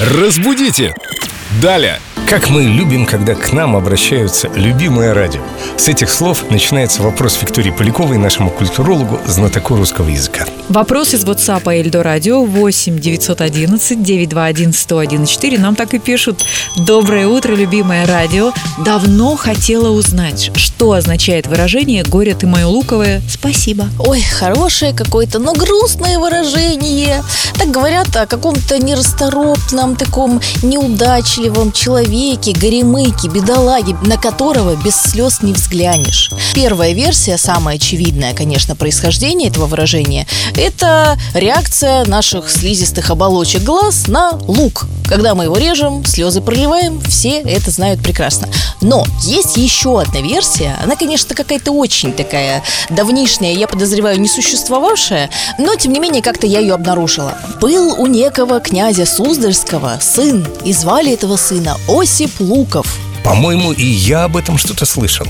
Разбудите! Далее! Как мы любим, когда к нам обращаются любимое радио. С этих слов начинается вопрос Виктории Поляковой, нашему культурологу, знатоку русского языка. Вопрос из WhatsApp Эльдо Радио 8 911 921 101 4. Нам так и пишут. Доброе утро, любимое радио. Давно хотела узнать, что означает выражение «Горе ты мое луковое, спасибо». Ой, хорошее какое-то, но грустное выражение. Так говорят о каком-то нерасторопном, таком неудачливом человеке, горемыке, бедолаге, на которого без слез не взглянешь. Первая версия, самая очевидная, конечно, происхождение этого выражения, это реакция наших слизистых оболочек глаз на лук. Когда мы его режем, слезы проливаем, все это знают прекрасно. Но есть еще одна версия, она, конечно, какая-то очень такая давнишняя, я подозреваю, не существовавшая, но, тем не менее, как-то я ее обнаружила. Был у некого князя Суздальского сын, и звали этого сына Осип Луков. По-моему, и я об этом что-то слышал.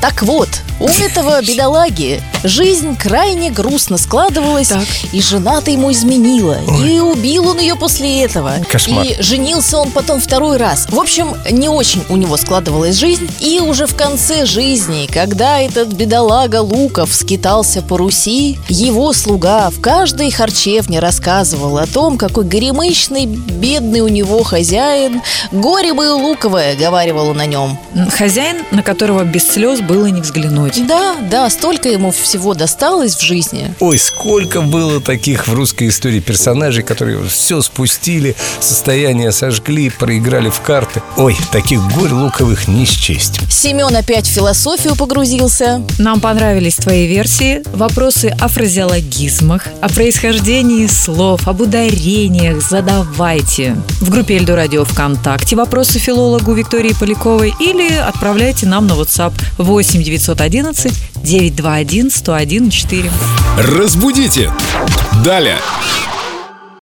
Так вот, у этого бедолаги жизнь крайне грустно складывалась, Так. и жена-то ему изменила, Ой. и убил он ее после этого. Кошмар. И женился он потом второй раз. В общем, не очень у него складывалась жизнь, и уже в конце жизни, когда этот бедолага Луков скитался по Руси, его слуга в каждой харчевне рассказывал о том, какой горемычный, бедный у него хозяин. «Горе мое луковое», — говаривал он о нем. Хозяин, на которого без слез было не взглянуть. Да, да, столько ему всего досталось в жизни. Ой, сколько было таких в русской истории персонажей, которые все спустили, состояние сожгли, проиграли в карты. Ой, таких горь луковых не счесть. Семен опять в философию погрузился. Нам понравились твои версии, вопросы о фразеологизмах, о происхождении слов, об ударениях задавайте. В группе Эльдо Радио ВКонтакте вопросы филологу Виктории Поляковой или отправляйте нам на WhatsApp 8 911 921 101 4. Разбудите! Далее!